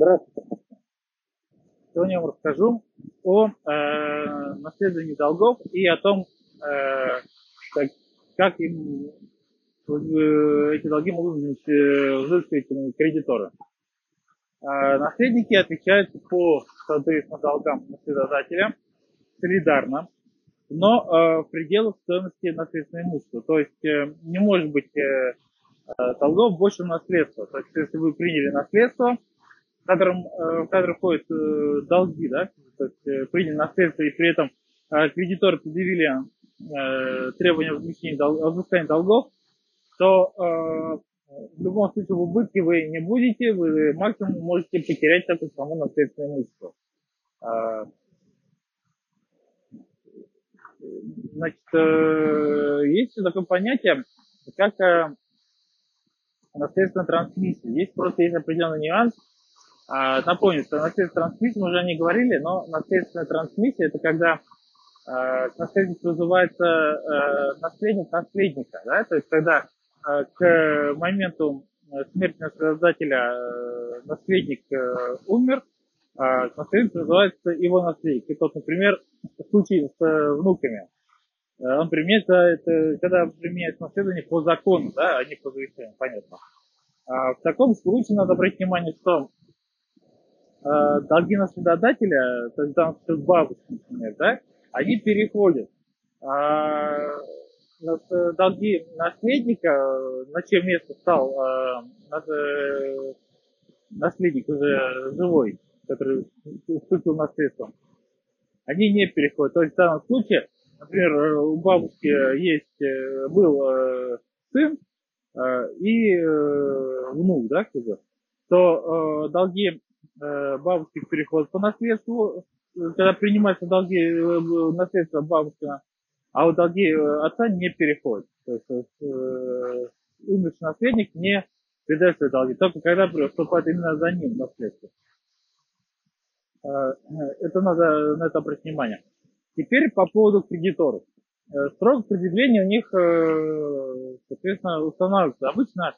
Здравствуйте. Сегодня я вам расскажу о э, наследовании долгов и о том, э, как, как им э, эти долги могут взыскивать кредиторы. Э, наследники отвечают по, соответственно, долгам наследодателя солидарно, но э, в пределах стоимости наследственного имущества. То есть э, не может быть э, э долгов больше наследства. То есть если вы приняли наследство, котором, э, в котором входят э, долги, да, то есть э, приняли наследство и при этом кредиторы предъявили требования возмещения дол взыскания долгов, то в любом случае в убытке вы не будете, вы максимум можете потерять только само наследственное имущество. Значит, есть такое понятие, как наследственная трансмиссия. Здесь просто есть определенный нюанс, напомню, что наследственная трансмиссия, мы уже не говорили, но наследственная трансмиссия это когда э, наследник называется э, наследник наследника, да, то есть когда э, к моменту смерти наследодателя э, наследник э, умер, э, наследник называется его наследник. И вот, например, в случае с э, внуками, э, он применяется, это когда применяется наследование по закону, да, а не по завещанию, понятно. А в таком случае надо обратить внимание, что э, долги наследодателя, то есть там бабушки, например, да, они переходят. А, долги наследника, на чем место стал э, наследник уже живой, который вступил в наследство, они не переходят. То есть в данном случае, например, у бабушки есть, э, был э, сын и внук, да, то долги Э, бабушки переходят по наследству, когда принимаются долги э, наследства бабушки, а вот долги э, отца не переходят. То есть э, умерший наследник не передает свои долги, только когда вступает именно за ним наследство. Это надо на это обратить внимание. Теперь по поводу кредиторов. Срок предъявления у них, соответственно, устанавливается. Обычно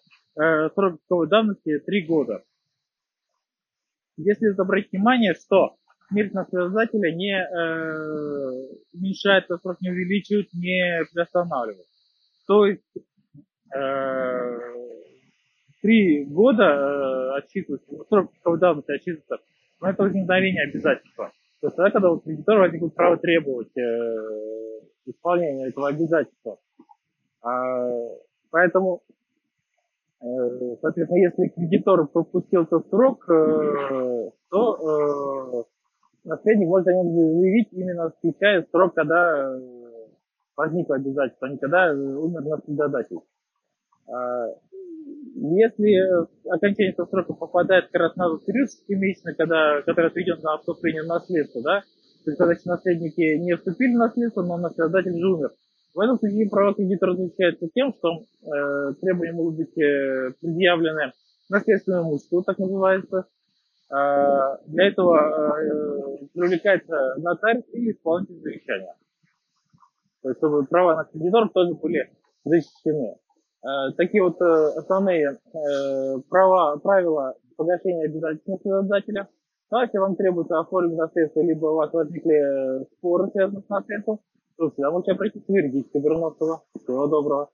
срок давности 3 года. Если обратить внимание, что смерть наследодателя не э, уменьшается, срок не увеличивает, не приостанавливает. То есть э, три года э, отсчитывается, срок давности отсчитывается, но это возникновение обязательства. То есть тогда, когда у кредитора возникнет право требовать э, исполнения этого обязательства. А, поэтому Э, соответственно, если кредитор пропустил тот срок, э, то э, наследник может о нем заявить именно встречая срок, когда возникло обязательство, а не когда умер наследодатель. А, если окончание этого срока попадает как раз на период 6-месячный, когда, который отведен на вступление в наследство, да, то есть когда наследники не вступили в наследство, но наследодатель же умер, в этом случае права кредитора различается тем, что э, требования могут быть э, предъявлены наследственному имуществу, так называется. Э, для этого э, привлекается нотариус или исполнитель завещания. То есть, чтобы права на кредиторов тоже были защищены. Э, такие вот э, основные э, права, правила погашения обязательств наследодателя. А если вам требуется оформить наследство, либо у вас возникли споры, связанные с наследством, Слушай, а вот я пройти к Вергите Берносова. Всего доброго.